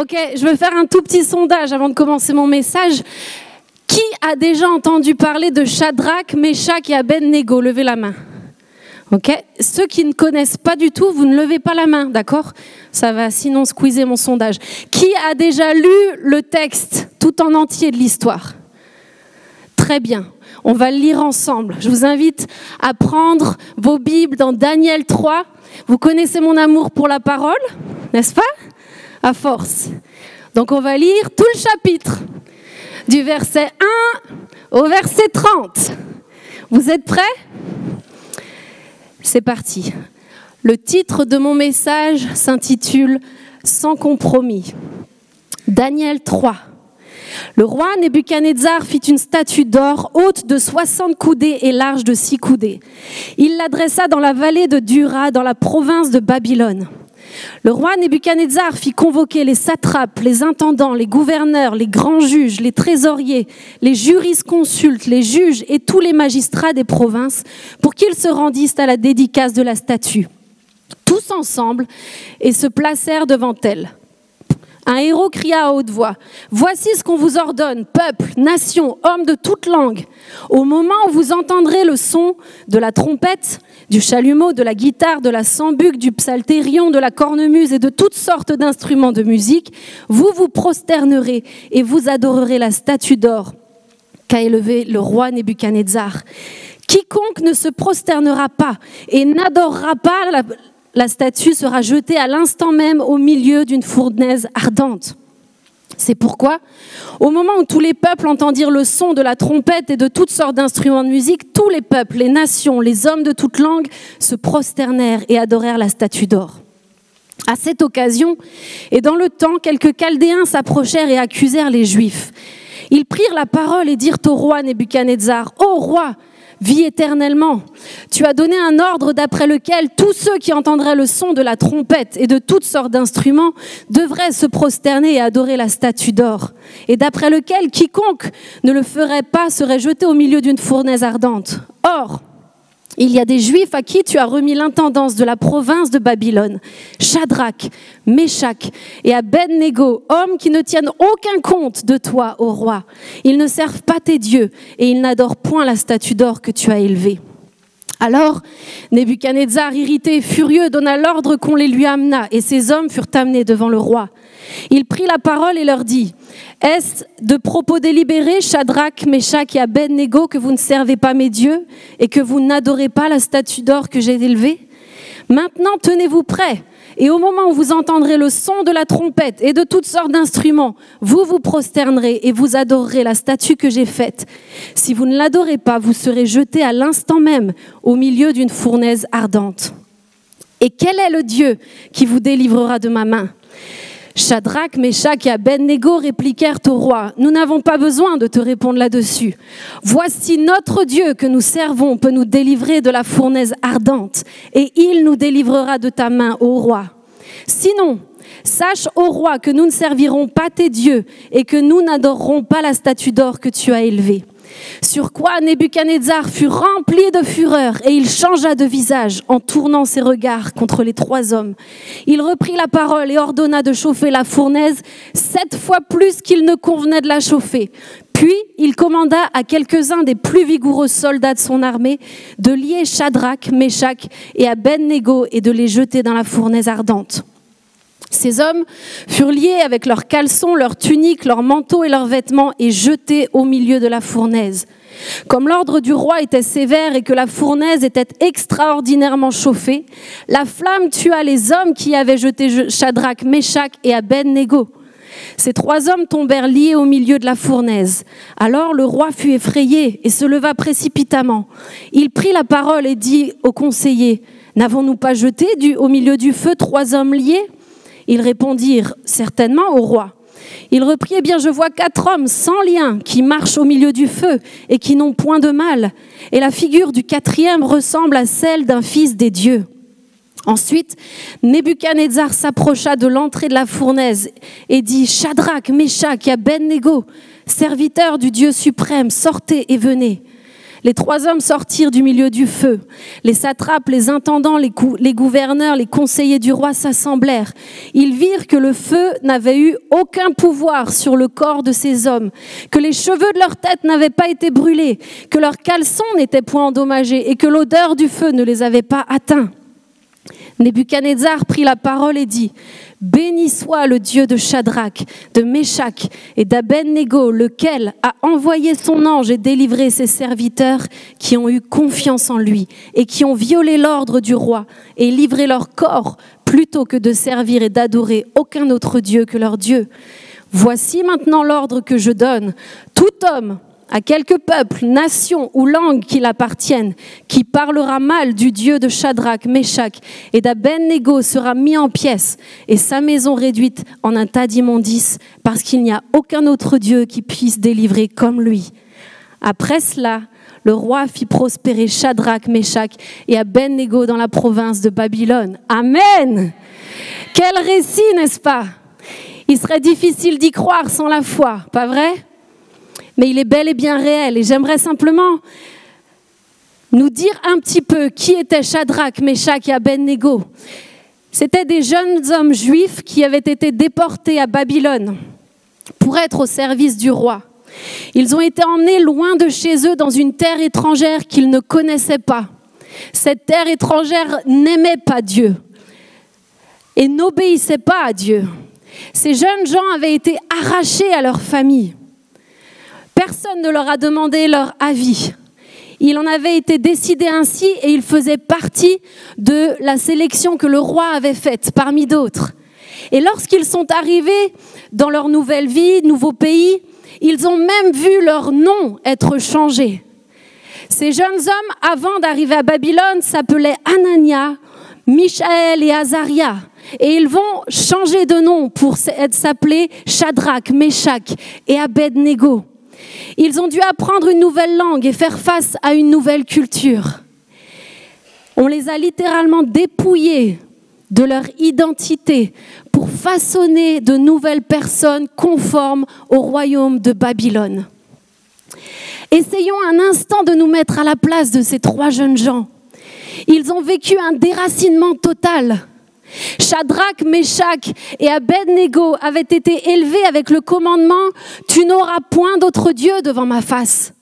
Ok, je veux faire un tout petit sondage avant de commencer mon message. Qui a déjà entendu parler de Shadrach, Meshach et Abednego? Levez la main. Ok Ceux qui ne connaissent pas du tout, vous ne levez pas la main, d'accord? Ça va sinon squeezer mon sondage. Qui a déjà lu le texte tout en entier de l'histoire? Très bien. On va le lire ensemble. Je vous invite à prendre vos Bibles dans Daniel 3. Vous connaissez mon amour pour la parole, n'est-ce pas? À force. Donc on va lire tout le chapitre, du verset 1 au verset 30. Vous êtes prêts? C'est parti. Le titre de mon message s'intitule Sans compromis. Daniel 3. Le roi Nebuchadnezzar fit une statue d'or haute de 60 coudées et large de 6 coudées. Il l'adressa dans la vallée de Dura, dans la province de Babylone. Le roi Nebuchadnezzar fit convoquer les satrapes, les intendants, les gouverneurs, les grands juges, les trésoriers, les jurisconsultes, les juges et tous les magistrats des provinces pour qu'ils se rendissent à la dédicace de la statue, tous ensemble, et se placèrent devant elle. Un héros cria à haute voix, Voici ce qu'on vous ordonne, peuple, nation, hommes de toute langue. Au moment où vous entendrez le son de la trompette, du chalumeau, de la guitare, de la sambuc, du psaltérion, de la cornemuse et de toutes sortes d'instruments de musique, vous vous prosternerez et vous adorerez la statue d'or qu'a élevée le roi Nebuchadnezzar. Quiconque ne se prosternera pas et n'adorera pas la, statue sera jetée à l'instant même au milieu d'une fournaise ardente. C'est pourquoi, au moment où tous les peuples entendirent le son de la trompette et de toutes sortes d'instruments de musique, tous les peuples, les nations, les hommes de toute langue se prosternèrent et adorèrent la statue d'or. À cette occasion, et dans le temps, quelques Chaldéens s'approchèrent et accusèrent les Juifs. Ils prirent la parole et dirent au roi Nebuchadnezzar, Ô roi, Vie éternellement. Tu as donné un ordre d'après lequel tous ceux qui entendraient le son de la trompette et de toutes sortes d'instruments devraient se prosterner et adorer la statue d'or, et d'après lequel quiconque ne le ferait pas serait jeté au milieu d'une fournaise ardente. Or, il y a des Juifs à qui tu as remis l'intendance de la province de Babylone, Shadrach, Meshach et Abednego, hommes qui ne tiennent aucun compte de toi, ô roi. Ils ne servent pas tes dieux et ils n'adorent point la statue d'or que tu as élevée. Alors, Nebuchadnezzar, irrité et furieux, donna l'ordre qu'on les lui amena, et ces hommes furent amenés devant le roi. Il prit la parole et leur dit, Est-ce de propos délibérés, Shadrach, Meshach et Abednego, que vous ne servez pas mes dieux et que vous n'adorez pas la statue d'or que j'ai élevée? Maintenant, tenez-vous prêts, et au moment où vous entendrez le son de la trompette et de toutes sortes d'instruments, vous vous prosternerez et vous adorerez la statue que j'ai faite. Si vous ne l'adorez pas, vous serez jetés à l'instant même au milieu d'une fournaise ardente. Et quel est le Dieu qui vous délivrera de ma main? Shadrach, Meshach et Abednego répliquèrent au roi, Nous n'avons pas besoin de te répondre là-dessus. Voici notre Dieu que nous servons peut nous délivrer de la fournaise ardente, et il nous délivrera de ta main, ô roi. Sinon, sache, ô roi, que nous ne servirons pas tes dieux, et que nous n'adorerons pas la statue d'or que tu as élevée. Sur quoi Nebuchadnezzar fut rempli de fureur et il changea de visage en tournant ses regards contre les trois hommes. Il reprit la parole et ordonna de chauffer la fournaise sept fois plus qu'il ne convenait de la chauffer. Puis il commanda à quelques-uns des plus vigoureux soldats de son armée de lier Shadrach, Meshach et Abednego et de les jeter dans la fournaise ardente. Ces hommes furent liés avec leurs caleçons, leurs tuniques, leurs manteaux et leurs vêtements et jetés au milieu de la fournaise. Comme l'ordre du roi était sévère et que la fournaise était extraordinairement chauffée, la flamme tua les hommes qui avaient jeté Shadrach, Meshach et Abednego. Ces trois hommes tombèrent liés au milieu de la fournaise. Alors le roi fut effrayé et se leva précipitamment. Il prit la parole et dit aux conseillers, N'avons-nous pas jeté au milieu du feu trois hommes liés? Ils répondirent certainement au roi. Il reprit, eh bien, je vois quatre hommes sans lien qui marchent au milieu du feu et qui n'ont point de mal. Et la figure du quatrième ressemble à celle d'un fils des dieux. Ensuite, Nebuchadnezzar s'approcha de l'entrée de la fournaise et dit, Shadrach, Meshach et Abednego, serviteurs du Dieu suprême, sortez et venez. Les trois hommes sortirent du milieu du feu. Les satrapes, les intendants, les, gouverneurs, les conseillers du roi s'assemblèrent. Ils virent que le feu n'avait eu aucun pouvoir sur le corps de ces hommes, que les cheveux de leur tête n'avaient pas été brûlés, que leurs caleçons n'étaient point endommagés et que l'odeur du feu ne les avait pas atteints. Nebuchadnezzar prit la parole et dit, Béni soit le Dieu de Shadrach, de Meshach et d'Abednego, lequel a envoyé son ange et délivré ses serviteurs qui ont eu confiance en lui et qui ont violé l'ordre du roi et livré leur corps plutôt que de servir et d'adorer aucun autre Dieu que leur Dieu. Voici maintenant l'ordre que je donne. Tout homme à quelque peuple, nation ou langue qu'il appartienne, qui parlera mal du Dieu de Shadrach, Meshach et d'Abednego sera mis en pièces et sa maison réduite en un tas d'immondices, parce qu'il n'y a aucun autre Dieu qui puisse délivrer comme lui. Après cela, le roi fit prospérer Shadrach, Meshach et Abednego dans la province de Babylone. Amen. Quel récit, n'est-ce pas? Il serait difficile d'y croire sans la foi, pas vrai? Mais il est bel et bien réel. Et j'aimerais simplement nous dire un petit peu qui étaient Shadrach, Meshach et Abednego. C'étaient des jeunes hommes juifs qui avaient été déportés à Babylone pour être au service du roi. Ils ont été emmenés loin de chez eux dans une terre étrangère qu'ils ne connaissaient pas. Cette terre étrangère n'aimait pas Dieu et n'obéissait pas à Dieu. Ces jeunes gens avaient été arrachés à leur famille. Personne ne leur a demandé leur avis. Il en avait été décidé ainsi et ils faisaient partie de la sélection que le roi avait faite parmi d'autres. Et lorsqu'ils sont arrivés dans leur nouvelle vie, nouveau pays, ils ont même vu leur nom être changé. Ces jeunes hommes, avant d'arriver à Babylone, s'appelaient Anania, Michaël et Azaria. Et ils vont changer de nom pour s'appeler Shadrach, Meshach et Abednego. Ils ont dû apprendre une nouvelle langue et faire face à une nouvelle culture. On les a littéralement dépouillés de leur identité pour façonner de nouvelles personnes conformes au royaume de Babylone. Essayons un instant de nous mettre à la place de ces trois jeunes gens. Ils ont vécu un déracinement total. Shadrach, Meshach et Abednego avaient été élevés avec le commandement Tu n'auras point d'autre Dieu devant ma face.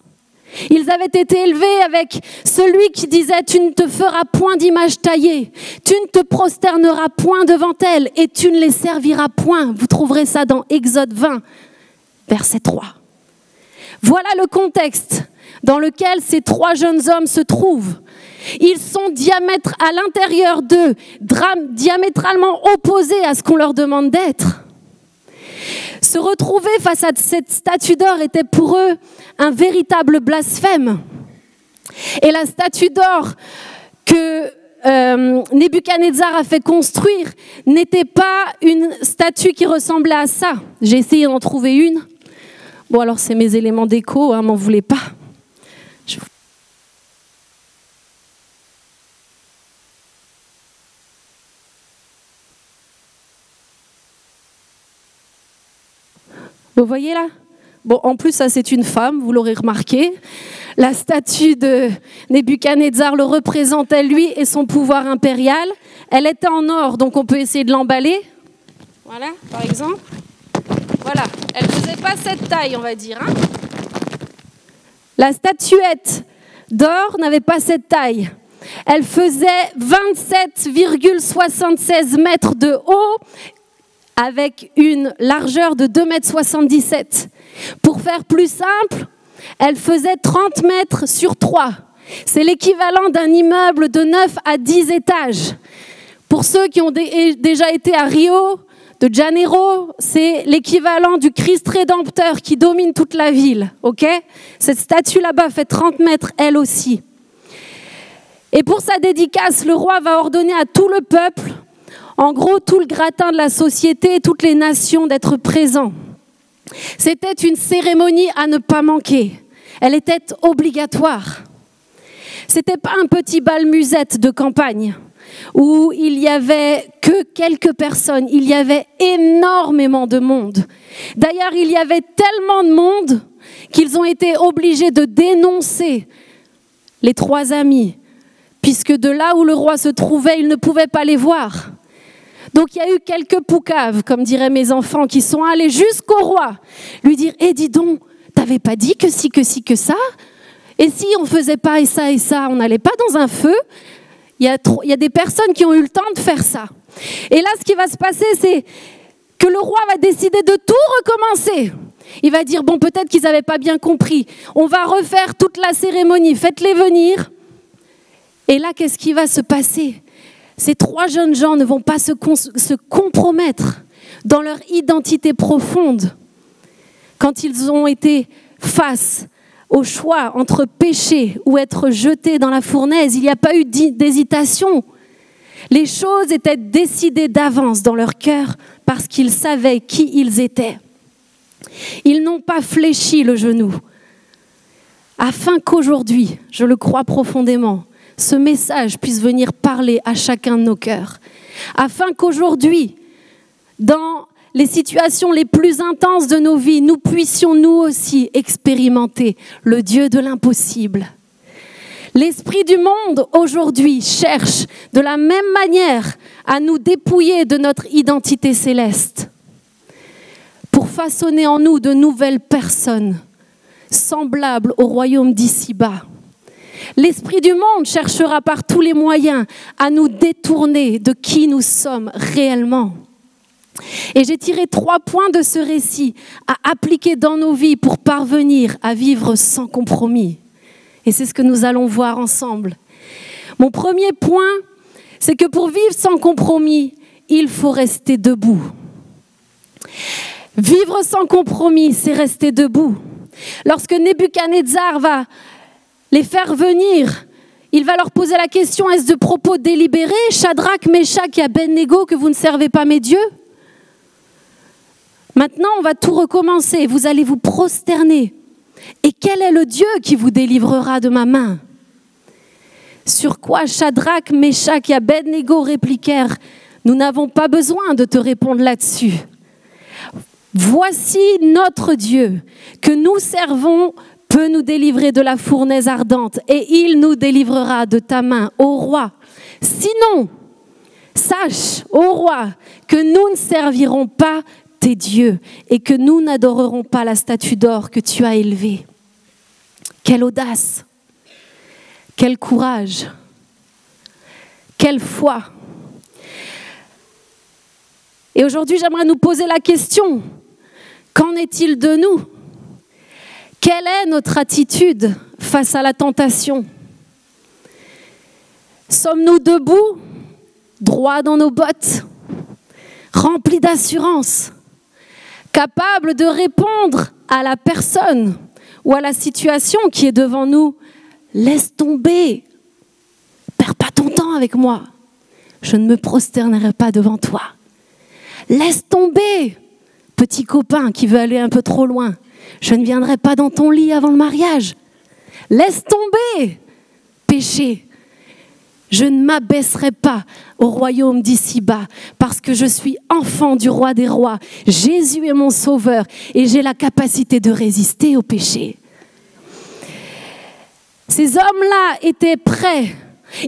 Ils avaient été élevés avec celui qui disait Tu ne te feras point d'image taillée, tu ne te prosterneras point devant elle et tu ne les serviras point. Vous trouverez ça dans Exode 20, verset 3. Voilà le contexte dans lequel ces trois jeunes hommes se trouvent. Ils sont diamètres à l'intérieur d'eux, diamétralement opposés à ce qu'on leur demande d'être. Se retrouver face à cette statue d'or était pour eux un véritable blasphème. Et la statue d'or que euh, Nebuchadnezzar a fait construire n'était pas une statue qui ressemblait à ça. J'ai essayé d'en trouver une. Bon, alors c'est mes éléments d'écho, hein, m'en voulez pas. Vous voyez là? Bon, en plus, ça c'est une femme, vous l'aurez remarqué. La statue de Nebuchadnezzar le représentait lui et son pouvoir impérial. Elle était en or, donc on peut essayer de l'emballer. Voilà, par exemple. Voilà, elle ne faisait pas cette taille, on va dire. Hein. La statuette d'or n'avait pas cette taille. Elle faisait 27,76 mètres de haut avec une largeur de 2,77 m. Pour faire plus simple, elle faisait 30 mètres sur 3. C'est l'équivalent d'un immeuble de 9 à 10 étages. Pour ceux qui ont déjà été à Rio de Janeiro, c'est l'équivalent du Christ rédempteur qui domine toute la ville. Cette statue là-bas fait 30 mètres elle aussi. Et pour sa dédicace, le roi va ordonner à tout le peuple en gros tout le gratin de la société, toutes les nations d'être présents. C'était une cérémonie à ne pas manquer. Elle était obligatoire. C'était pas un petit bal musette de campagne où il y avait que quelques personnes, il y avait énormément de monde. D'ailleurs, il y avait tellement de monde qu'ils ont été obligés de dénoncer les trois amis, puisque de là où le roi se trouvait, il ne pouvait pas les voir. Donc il y a eu quelques poucaves, comme diraient mes enfants, qui sont allés jusqu'au roi, lui dire Eh, dis donc, t'avais pas dit que si, que si, que ça? Et si on faisait pas et ça et ça, on n'allait pas dans un feu? Il y, a il y a des personnes qui ont eu le temps de faire ça. Et là, ce qui va se passer, c'est que le roi va décider de tout recommencer. Il va dire, bon, peut-être qu'ils n'avaient pas bien compris. On va refaire toute la cérémonie, faites-les venir. Et là, qu'est-ce qui va se passer? Ces trois jeunes gens ne vont pas se, compromettre dans leur identité profonde quand ils ont été face au choix entre pécher ou être jetés dans la fournaise. Il n'y a pas eu d'hésitation. Les choses étaient décidées d'avance dans leur cœur parce qu'ils savaient qui ils étaient. Ils n'ont pas fléchi le genou, afin qu'aujourd'hui, je le crois profondément, ce message puisse venir parler à chacun de nos cœurs, afin qu'aujourd'hui, dans les situations les plus intenses de nos vies, nous puissions nous aussi expérimenter le Dieu de l'impossible. L'esprit du monde aujourd'hui cherche de la même manière à nous dépouiller de notre identité céleste pour façonner en nous de nouvelles personnes semblables au royaume d'ici-bas. L'Esprit du monde cherchera par tous les moyens à nous détourner de qui nous sommes réellement. Et j'ai tiré trois points de ce récit à appliquer dans nos vies pour parvenir à vivre sans compromis. Et c'est ce que nous allons voir ensemble. Mon premier point, c'est que pour vivre sans compromis, il faut rester debout. Vivre sans compromis, c'est rester debout. Lorsque Nebuchadnezzar va les faire venir, il va leur poser la question est-ce de propos délibérés, Shadrach, Meshach et Abednego, que vous ne servez pas mes dieux? Maintenant, on va tout recommencer. Vous allez vous prosterner. Et quel est le Dieu qui vous délivrera de ma main? Sur quoi Shadrach, Meshach et Abednego répliquèrent Nous n'avons pas besoin de te répondre là-dessus. Voici notre Dieu que nous servons peut nous délivrer de la fournaise ardente et il nous délivrera de ta main, ô roi. Sinon, sache, ô roi, que nous ne servirons pas tes dieux et que nous n'adorerons pas la statue d'or que tu as élevée. Quelle audace, quel courage, quelle foi. Et aujourd'hui, j'aimerais nous poser la question, Qu'en est-il de nous? Quelle est notre attitude face à la tentation? Sommes-nous debout, droits dans nos bottes, remplis d'assurance, capables de répondre à la personne ou à la situation qui est devant nous? Laisse tomber, perds pas ton temps avec moi, je ne me prosternerai pas devant toi. Laisse tomber, petit copain qui veut aller un peu trop loin, je ne viendrai pas dans ton lit avant le mariage. Laisse tomber, péché. Je ne m'abaisserai pas au royaume d'ici-bas parce que je suis enfant du roi des rois. Jésus est mon sauveur et j'ai la capacité de résister au péché. Ces hommes-là étaient prêts.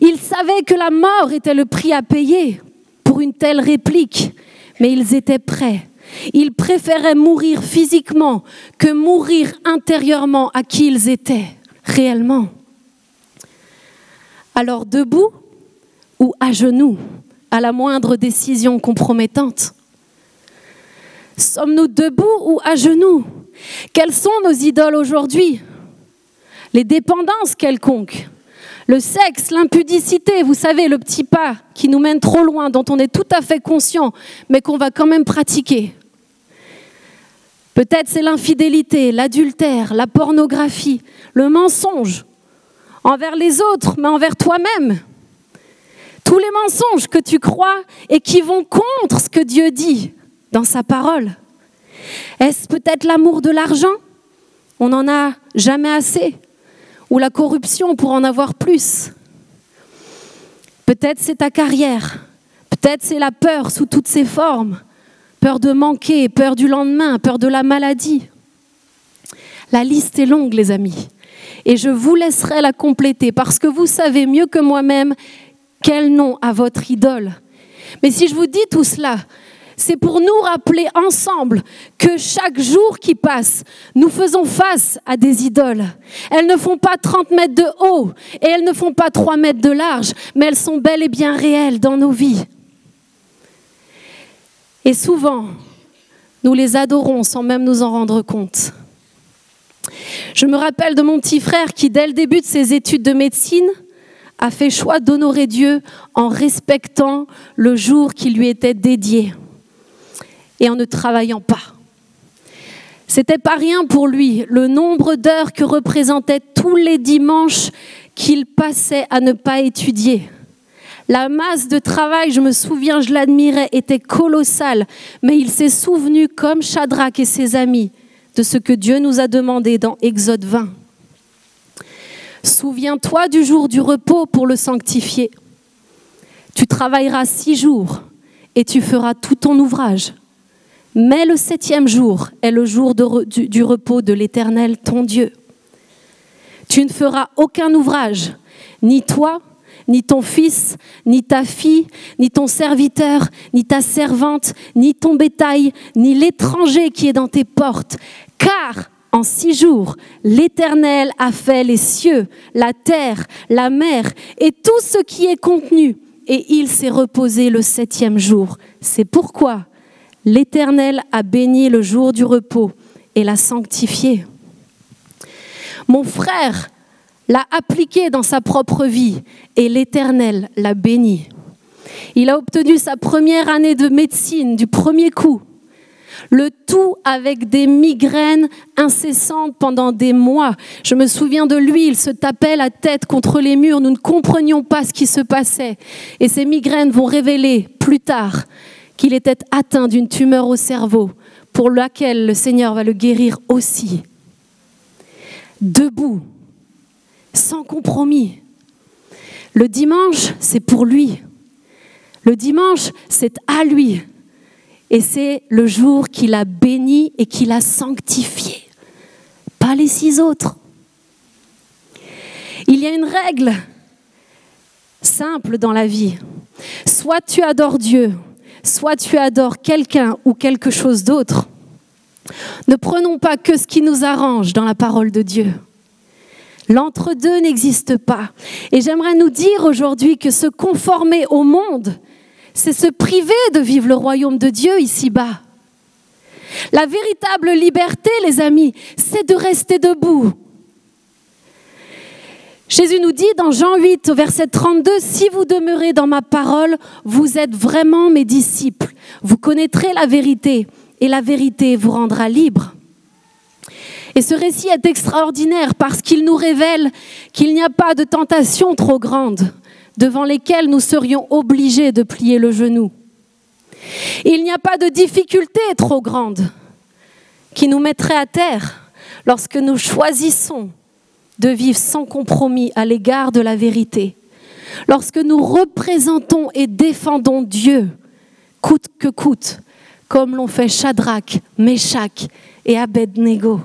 Ils savaient que la mort était le prix à payer pour une telle réplique, mais ils étaient prêts ils préféraient mourir physiquement que mourir intérieurement à qui ils étaient réellement. Alors debout ou à genoux à la moindre décision compromettante Sommes-nous debout ou à genoux? Quelles sont nos idoles aujourd'hui? Les dépendances quelconques le sexe, l'impudicité, vous savez, le petit pas qui nous mène trop loin, dont on est tout à fait conscient, mais qu'on va quand même pratiquer. Peut-être c'est l'infidélité, l'adultère, la pornographie, le mensonge envers les autres, mais envers toi-même. Tous les mensonges que tu crois et qui vont contre ce que Dieu dit dans sa parole. Est-ce peut-être l'amour de l'argent? On n'en a jamais assez. Ou la corruption pour en avoir plus. Peut-être c'est ta carrière. Peut-être c'est la peur sous toutes ses formes peur de manquer, peur du lendemain, peur de la maladie. La liste est longue, les amis. et je vous laisserai la compléter parce que vous savez mieux que moi-même quel nom a votre idole. Mais si je vous dis tout cela, c'est pour nous rappeler ensemble que chaque jour qui passe, nous faisons face à des idoles. Elles ne font pas 30 mètres de haut et elles ne font pas 3 mètres de large, mais elles sont bel et bien réelles dans nos vies. Et souvent, nous les adorons sans même nous en rendre compte. Je me rappelle de mon petit frère qui, dès le début de ses études de médecine, a fait choix d'honorer Dieu en respectant le jour qui lui était dédié et en ne travaillant pas. C'était pas rien pour lui, le nombre d'heures que représentaient tous les dimanches qu'il passait à ne pas étudier. La masse de travail, je me souviens, je l'admirais, était colossale, mais il s'est souvenu, comme Shadrach et ses amis, de ce que Dieu nous a demandé dans Exode 20. Souviens-toi du jour du repos pour le sanctifier. Tu travailleras six jours et tu feras tout ton ouvrage. Mais le septième jour est le jour du, du repos de l'Éternel, ton Dieu. Tu ne feras aucun ouvrage, ni toi, ni ton fils, ni ta fille, ni ton serviteur, ni ta servante, ni ton bétail, ni l'étranger qui est dans tes portes. Car en six jours, l'Éternel a fait les cieux, la terre, la mer et tout ce qui est contenu, et il s'est reposé le septième jour. C'est pourquoi l'Éternel a béni le jour du repos et l'a sanctifié. Mon frère l'a appliqué dans sa propre vie et l'Éternel l'a béni. Il a obtenu sa première année de médecine du premier coup. Le tout avec des migraines incessantes pendant des mois. Je me souviens de lui, il se tapait la tête contre les murs, nous ne comprenions pas ce qui se passait. Et ces migraines vont révéler plus tard qu'il était atteint d'une tumeur au cerveau pour laquelle le Seigneur va le guérir aussi. Debout, sans compromis. Le dimanche, c'est pour lui. Le dimanche, c'est à lui. Et c'est le jour qu'il a béni et qu'il a sanctifié, pas les six autres. Il y a une règle simple dans la vie. Soit tu adores Dieu, soit tu adores quelqu'un ou quelque chose d'autre. Ne prenons pas que ce qui nous arrange dans la parole de Dieu. L'entre-deux n'existe pas. Et j'aimerais nous dire aujourd'hui que se conformer au monde, c'est se priver de vivre le royaume de Dieu ici-bas. La véritable liberté, les amis, c'est de rester debout. Jésus nous dit dans Jean 8 au verset 32, Si vous demeurez dans ma parole, vous êtes vraiment mes disciples. Vous connaîtrez la vérité et la vérité vous rendra libre. Et ce récit est extraordinaire parce qu'il nous révèle qu'il n'y a pas de tentation trop grande devant lesquelles nous serions obligés de plier le genou. Il n'y a pas de difficulté trop grande qui nous mettrait à terre lorsque nous choisissons de vivre sans compromis à l'égard de la vérité. Lorsque nous représentons et défendons Dieu, coûte que coûte, comme l'ont fait Shadrach, Meshach et Abednego.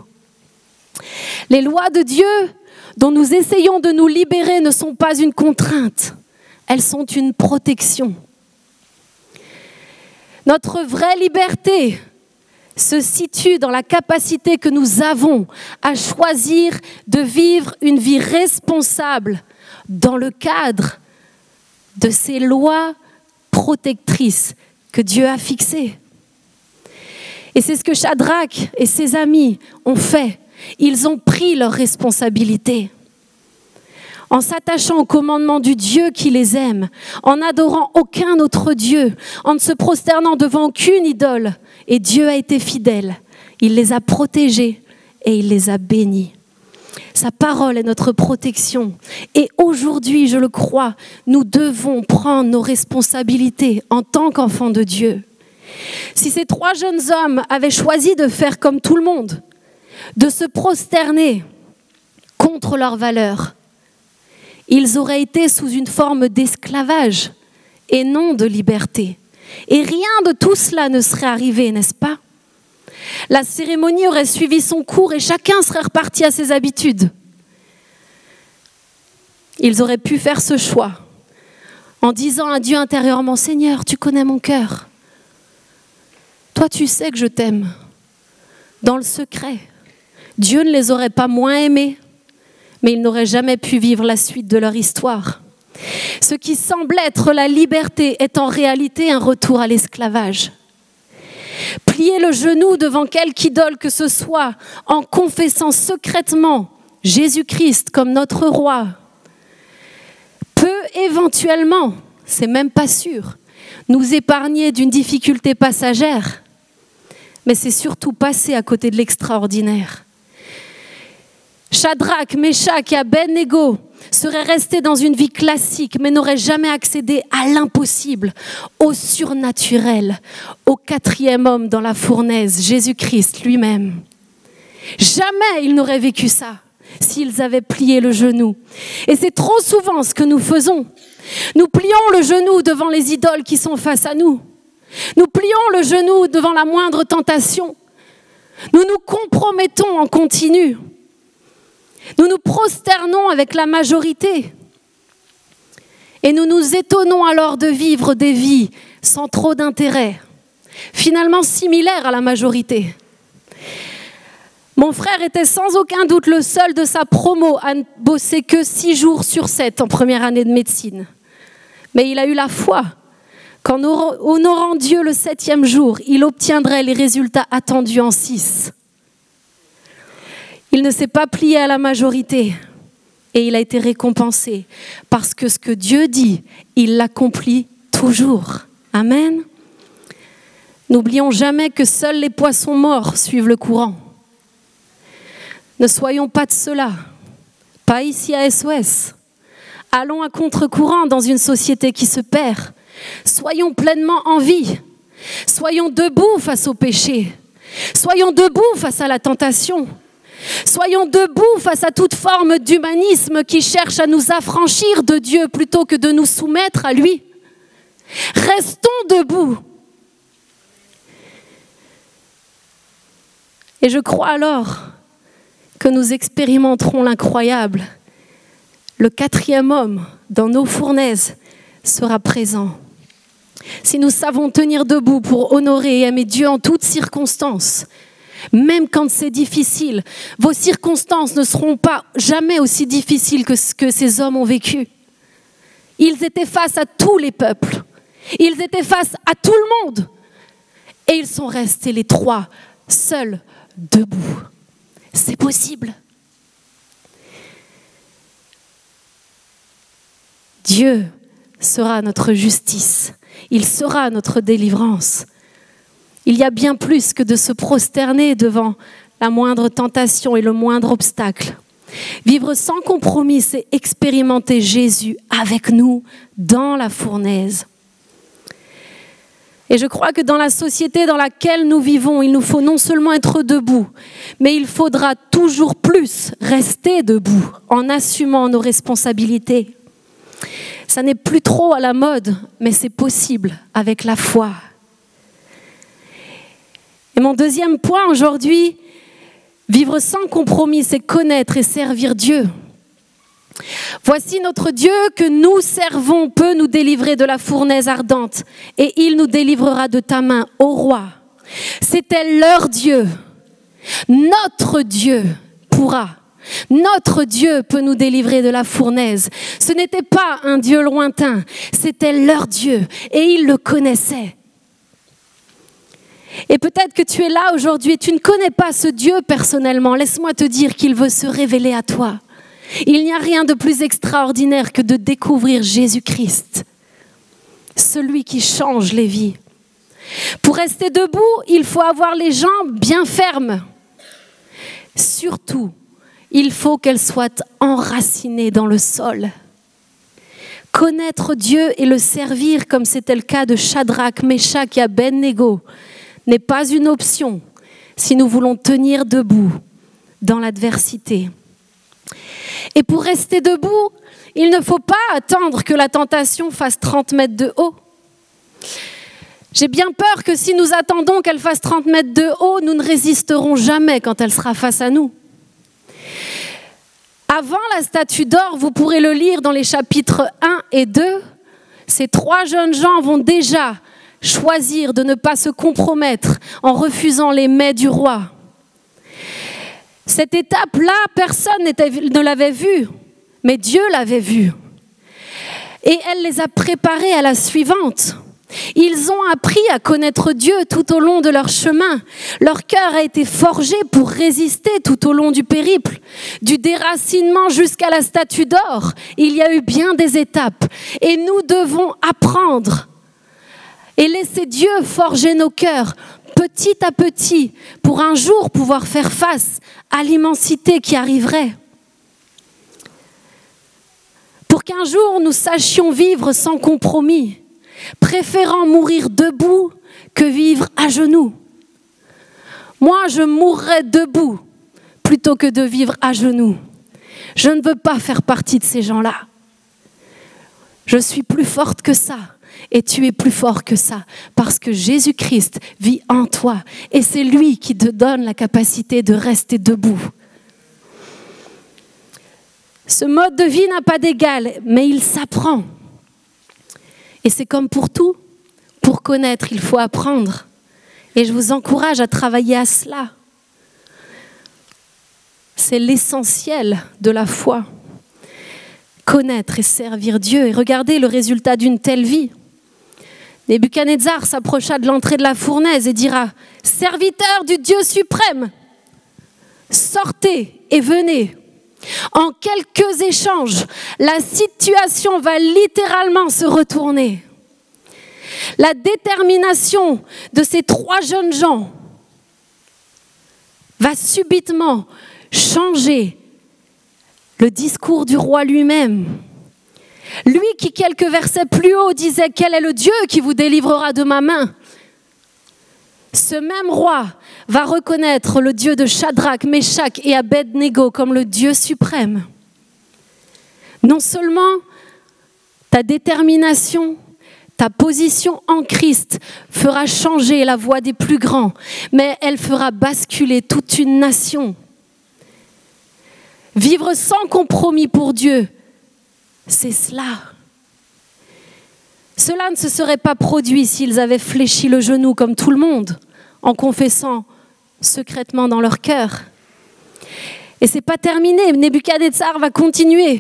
Les lois de Dieu dont nous essayons de nous libérer ne sont pas une contrainte, elles sont une protection. Notre vraie liberté se situe dans la capacité que nous avons à choisir de vivre une vie responsable dans le cadre de ces lois protectrices que Dieu a fixées. Et c'est ce que Shadrach et ses amis ont fait. Ils ont pris leurs responsabilités en s'attachant au commandement du Dieu qui les aime, en n'adorant aucun autre Dieu, en ne se prosternant devant aucune idole. Et Dieu a été fidèle. Il les a protégés et il les a bénis. Sa parole est notre protection. Et aujourd'hui, je le crois, nous devons prendre nos responsabilités en tant qu'enfants de Dieu. Si ces trois jeunes hommes avaient choisi de faire comme tout le monde, de se prosterner contre leurs valeurs, ils auraient été sous une forme d'esclavage et non de liberté. Et rien de tout cela ne serait arrivé, n'est-ce pas? La cérémonie aurait suivi son cours et chacun serait reparti à ses habitudes. ils auraient pu faire ce choix en disant à Dieu intérieurement, Seigneur, tu connais mon cœur. Toi, tu sais que je t'aime. Dans le secret. Dieu ne les aurait pas moins aimés, mais ils n'auraient jamais pu vivre la suite de leur histoire. Ce qui semble être la liberté est en réalité un retour à l'esclavage. Plier le genou devant quelque idole que ce soit en confessant secrètement Jésus-Christ comme notre roi peut éventuellement, c'est même pas sûr, nous épargner d'une difficulté passagère, mais c'est surtout passer à côté de l'extraordinaire. Shadrach, Meshach et Abednego seraient restés dans une vie classique, mais n'auraient jamais accédé à l'impossible, au surnaturel, au quatrième homme dans la fournaise, Jésus-Christ lui-même. Jamais ils n'auraient vécu ça s'ils avaient plié le genou. Et c'est trop souvent ce que nous faisons. Nous plions le genou devant les idoles qui sont face à nous. Nous plions le genou devant la moindre tentation. Nous nous compromettons en continu. Nous nous prosternons avec la majorité. Et nous nous étonnons alors de vivre des vies sans trop d'intérêt, finalement similaires à la majorité. Mon frère était sans aucun doute le seul de sa promo à ne bosser que six jours sur sept en première année de médecine. Mais il a eu la foi qu'en honorant Dieu le septième jour, il obtiendrait les résultats attendus en six. Il ne s'est pas plié à la majorité et il a été récompensé parce que ce que Dieu dit, il l'accomplit toujours. Amen. N'oublions jamais que seuls les poissons morts suivent le courant. Ne soyons pas de cela, pas ici à SOS. Allons à contre-courant dans une société qui se perd. Soyons pleinement en vie. Soyons debout face au péché. Soyons debout face à la tentation. Soyons debout face à toute forme d'humanisme qui cherche à nous affranchir de Dieu plutôt que de nous soumettre à lui. Restons debout. Et je crois alors que nous expérimenterons l'incroyable. Le quatrième homme dans nos fournaises sera présent. Si nous savons tenir debout pour honorer et aimer Dieu en toutes circonstances, même quand c'est difficile, vos circonstances ne seront pas jamais aussi difficiles que ce que ces hommes ont vécu. Ils étaient face à tous les peuples, ils étaient face à tout le monde, et ils sont restés les trois seuls debout. C'est possible. Dieu sera notre justice. Il sera notre délivrance. Il y a bien plus que de se prosterner devant la moindre tentation et le moindre obstacle. Vivre sans compromis, c'est expérimenter Jésus avec nous dans la fournaise. Et je crois que dans la société dans laquelle nous vivons, il nous faut non seulement être debout, mais il faudra toujours plus rester debout en assumant nos responsabilités. Ça n'est plus trop à la mode, mais c'est possible avec la foi. Et mon deuxième point aujourd'hui, vivre sans compromis, c'est connaître et servir Dieu. Voici notre Dieu que nous servons peut nous délivrer de la fournaise ardente et il nous délivrera de ta main, ô roi. C'était leur Dieu. Notre Dieu pourra. Notre Dieu peut nous délivrer de la fournaise. Ce n'était pas un Dieu lointain, c'était leur Dieu et ils le connaissaient. Et peut-être que tu es là aujourd'hui et tu ne connais pas ce Dieu personnellement. Laisse-moi te dire qu'il veut se révéler à toi. Il n'y a rien de plus extraordinaire que de découvrir Jésus-Christ, celui qui change les vies. Pour rester debout, il faut avoir les jambes bien fermes. Surtout, il faut qu'elles soient enracinées dans le sol. Connaître Dieu et le servir, comme c'était le cas de Shadrach, Meshach et Abednego, n'est pas une option si nous voulons tenir debout dans l'adversité. Et pour rester debout, il ne faut pas attendre que la tentation fasse 30 mètres de haut. J'ai bien peur que si nous attendons qu'elle fasse 30 mètres de haut, nous ne résisterons jamais quand elle sera face à nous. Avant la statue d'or, vous pourrez le lire dans les chapitres 1 et 2, ces trois jeunes gens vont déjà choisir de ne pas se compromettre en refusant les mets du roi. Cette étape-là, personne ne l'avait vue, mais Dieu l'avait vue. Et elle les a préparés à la suivante. Ils ont appris à connaître Dieu tout au long de leur chemin. Leur cœur a été forgé pour résister tout au long du périple. Du déracinement jusqu'à la statue d'or, il y a eu bien des étapes. Et nous devons apprendre et laisser Dieu forger nos cœurs petit à petit pour un jour pouvoir faire face à l'immensité qui arriverait. Pour qu'un jour nous sachions vivre sans compromis préférant mourir debout que vivre à genoux. Moi, je mourrais debout plutôt que de vivre à genoux. Je ne veux pas faire partie de ces gens-là. Je suis plus forte que ça. Et tu es plus fort que ça, parce que Jésus-Christ vit en toi. Et c'est lui qui te donne la capacité de rester debout. Ce mode de vie n'a pas d'égal, mais il s'apprend. Et c'est comme pour tout, pour connaître, il faut apprendre. Et je vous encourage à travailler à cela. C'est l'essentiel de la foi. Connaître et servir Dieu et regarder le résultat d'une telle vie. Nebuchadnezzar s'approcha de l'entrée de la fournaise et dira Serviteur du Dieu suprême, sortez et venez. En quelques échanges, la situation va littéralement se retourner. La détermination de ces trois jeunes gens va subitement changer le discours du roi lui-même. Lui qui, quelques versets plus haut, disait Quel est le Dieu qui vous délivrera de ma main? Ce même roi va reconnaître le Dieu de Shadrach, Meshach et Abednego comme le Dieu suprême. Non seulement ta détermination, ta position en Christ fera changer la voix des plus grands, mais elle fera basculer toute une nation. Vivre sans compromis pour Dieu, c'est cela. Cela ne se serait pas produit s'ils avaient fléchi le genou comme tout le monde, en confessant secrètement dans leur cœur. Et c'est pas terminé. Nebuchadnezzar va continuer.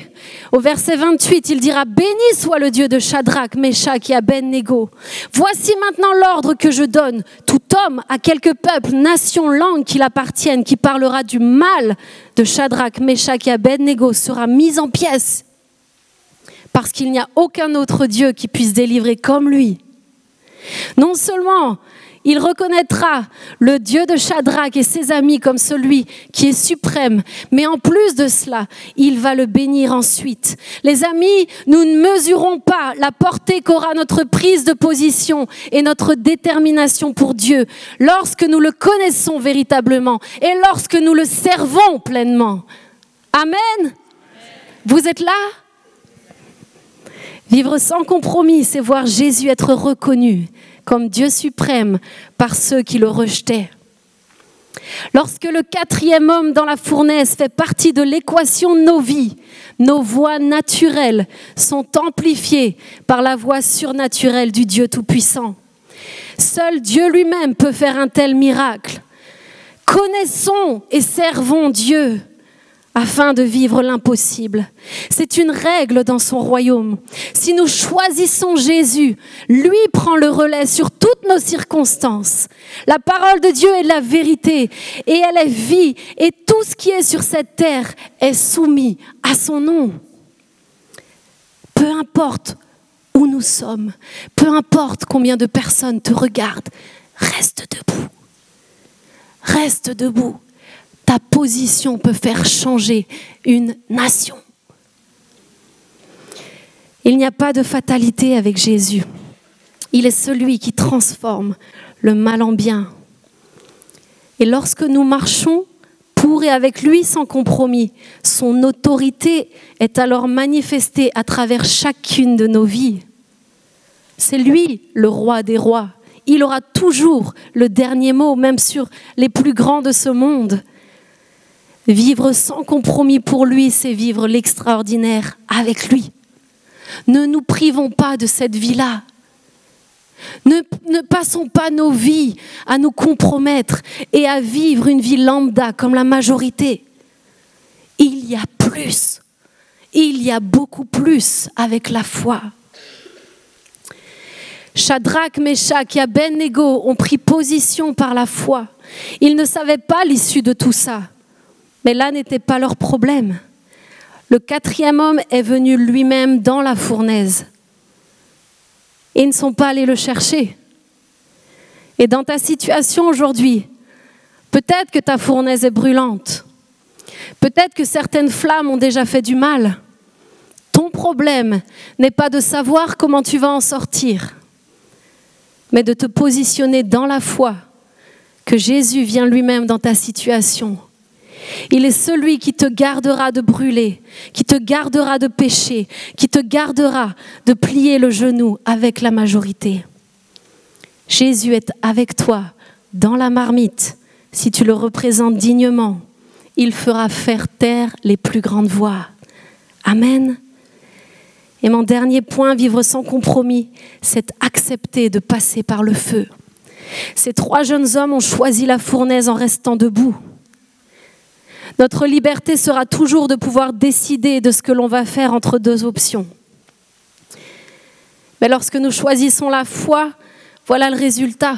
Au verset 28, il dira Béni soit le Dieu de Shadrach, Meshach et Abednego. Voici maintenant l'ordre que je donne. Tout homme à quelque peuple, nation, langue qu'il appartienne, qui parlera du mal de Shadrach, Meshach et Abednego sera mis en pièces. Parce qu'il n'y a aucun autre Dieu qui puisse délivrer comme lui. Non seulement il reconnaîtra le Dieu de Shadrach et ses amis comme celui qui est suprême. Mais en plus de cela, il va le bénir ensuite. Les amis, nous ne mesurons pas la portée qu'aura notre prise de position et notre détermination pour Dieu lorsque nous le connaissons véritablement et lorsque nous le servons pleinement. Amen. Vous êtes là? Vivre sans compromis, c'est voir Jésus être reconnu comme Dieu suprême par ceux qui le rejetaient. Lorsque le quatrième homme dans la fournaise fait partie de l'équation de nos vies, nos voix naturelles sont amplifiées par la voix surnaturelle du Dieu Tout-Puissant. Seul Dieu lui-même peut faire un tel miracle. Connaissons et servons Dieu afin de vivre l'impossible. C'est une règle dans son royaume. Si nous choisissons Jésus, lui prend le relais sur toutes nos circonstances. La parole de Dieu est la vérité et elle est vie et tout ce qui est sur cette terre est soumis à son nom. Peu importe où nous sommes, peu importe combien de personnes te regardent, reste debout. Reste debout ta position peut faire changer une nation. Il n'y a pas de fatalité avec Jésus. Il est celui qui transforme le mal en bien. Et lorsque nous marchons pour et avec lui sans compromis, son autorité est alors manifestée à travers chacune de nos vies. C'est lui le roi des rois. Il aura toujours le dernier mot, même sur les plus grands de ce monde. Vivre sans compromis pour lui, c'est vivre l'extraordinaire avec lui. Ne nous privons pas de cette vie-là. Ne, passons pas nos vies à nous compromettre et à vivre une vie lambda comme la majorité. Il y a plus. Il y a beaucoup plus avec la foi. Shadrach, Meshach et Abednego ont pris position par la foi. Ils ne savaient pas l'issue de tout ça. Mais là n'était pas leur problème. Le quatrième homme est venu lui-même dans la fournaise. Ils ne sont pas allés le chercher. Et dans ta situation aujourd'hui, peut-être que ta fournaise est brûlante. Peut-être que certaines flammes ont déjà fait du mal. Ton problème n'est pas de savoir comment tu vas en sortir, mais de te positionner dans la foi que Jésus vient lui-même dans ta situation il est celui qui te gardera de brûler, qui te gardera de pécher, qui te gardera de plier le genou avec la majorité. Jésus est avec toi dans la marmite. Si tu le représentes dignement, il fera faire taire les plus grandes voix. Amen. Et mon dernier point, vivre sans compromis, c'est accepter de passer par le feu. Ces trois jeunes hommes ont choisi la fournaise en restant debout. Notre liberté sera toujours de pouvoir décider de ce que l'on va faire entre deux options. Mais lorsque nous choisissons la foi, voilà le résultat.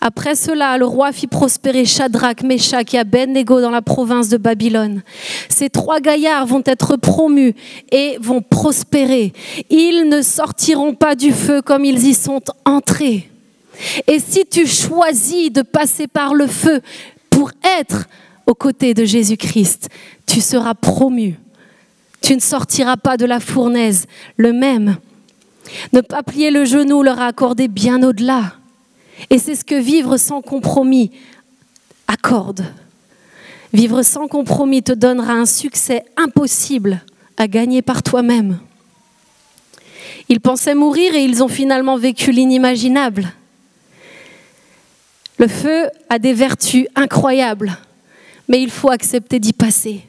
Après cela, le roi fit prospérer Shadrach, Meshach et Abednego dans la province de Babylone. Ces trois gaillards vont être promus et vont prospérer. Ils ne sortiront pas du feu comme ils y sont entrés. Et si tu choisis de passer par le feu pour être aux côtés de Jésus-Christ, tu seras promu. Tu ne sortiras pas de la fournaise le même. Ne pas plier le genou leur a accordé bien au-delà. Et c'est ce que vivre sans compromis accorde. Vivre sans compromis te donnera un succès impossible à gagner par toi-même. Ils pensaient mourir et ils ont finalement vécu l'inimaginable. Le feu a des vertus incroyables mais il faut accepter d'y passer.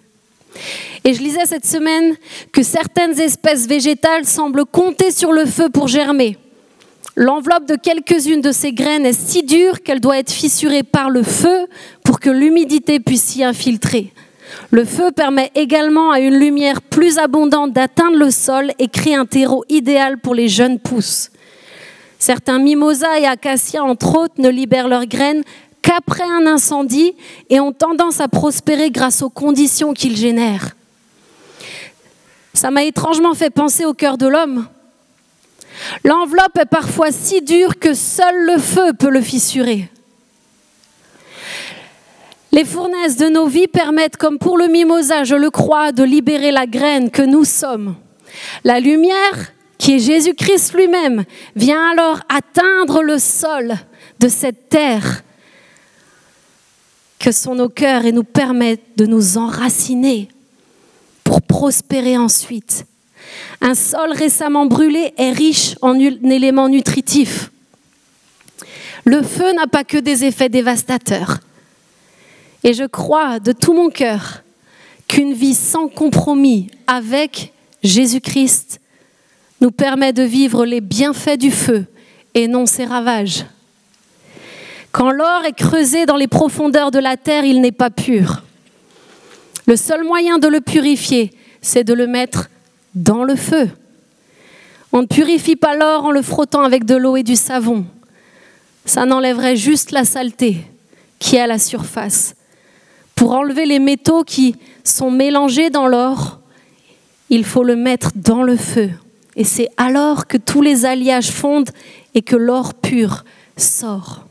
Et je lisais cette semaine que certaines espèces végétales semblent compter sur le feu pour germer. L'enveloppe de quelques-unes de ces graines est si dure qu'elle doit être fissurée par le feu pour que l'humidité puisse s'y infiltrer. Le feu permet également à une lumière plus abondante d'atteindre le sol et crée un terreau idéal pour les jeunes pousses. Certains mimosas et acacias, entre autres, ne libèrent leurs graines qu'après un incendie et ont tendance à prospérer grâce aux conditions qu'ils génèrent. Ça m'a étrangement fait penser au cœur de l'homme. L'enveloppe est parfois si dure que seul le feu peut le fissurer. Les fournaises de nos vies permettent, comme pour le mimosa, je le crois, de libérer la graine que nous sommes. La lumière, qui est Jésus-Christ lui-même, vient alors atteindre le sol de cette terre que sont nos cœurs et nous permettent de nous enraciner pour prospérer ensuite. Un sol récemment brûlé est riche en éléments nutritifs. Le feu n'a pas que des effets dévastateurs. Et je crois de tout mon cœur qu'une vie sans compromis avec Jésus-Christ nous permet de vivre les bienfaits du feu et non ses ravages. Quand l'or est creusé dans les profondeurs de la terre, il n'est pas pur. Le seul moyen de le purifier, c'est de le mettre dans le feu. On ne purifie pas l'or en le frottant avec de l'eau et du savon. Ça n'enlèverait juste la saleté qui est à la surface. Pour enlever les métaux qui sont mélangés dans l'or, il faut le mettre dans le feu. Et c'est alors que tous les alliages fondent et que l'or pur sort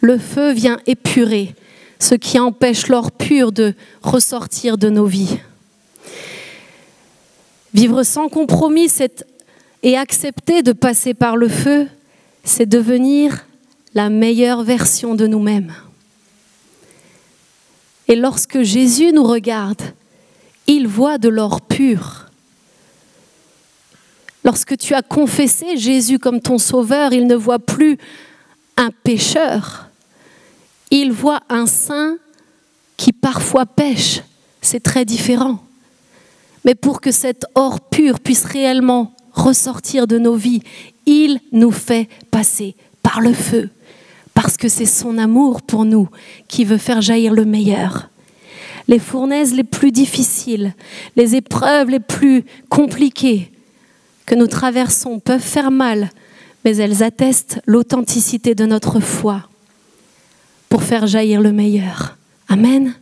le feu vient épurer ce qui empêche l'or pur de ressortir de nos vies. Vivre sans compromis et accepter de passer par le feu, c'est devenir la meilleure version de nous-mêmes. Et lorsque Jésus nous regarde, il voit de l'or pur. Lorsque tu as confessé Jésus comme ton sauveur, il ne voit plus un pécheur, il voit un saint qui parfois pêche, c'est très différent. Mais pour que cet or pur puisse réellement ressortir de nos vies, il nous fait passer par le feu, parce que c'est son amour pour nous qui veut faire jaillir le meilleur. Les fournaises les plus difficiles, les épreuves les plus compliquées que nous traversons peuvent faire mal, mais elles attestent l'authenticité de notre foi pour faire jaillir le meilleur. Amen.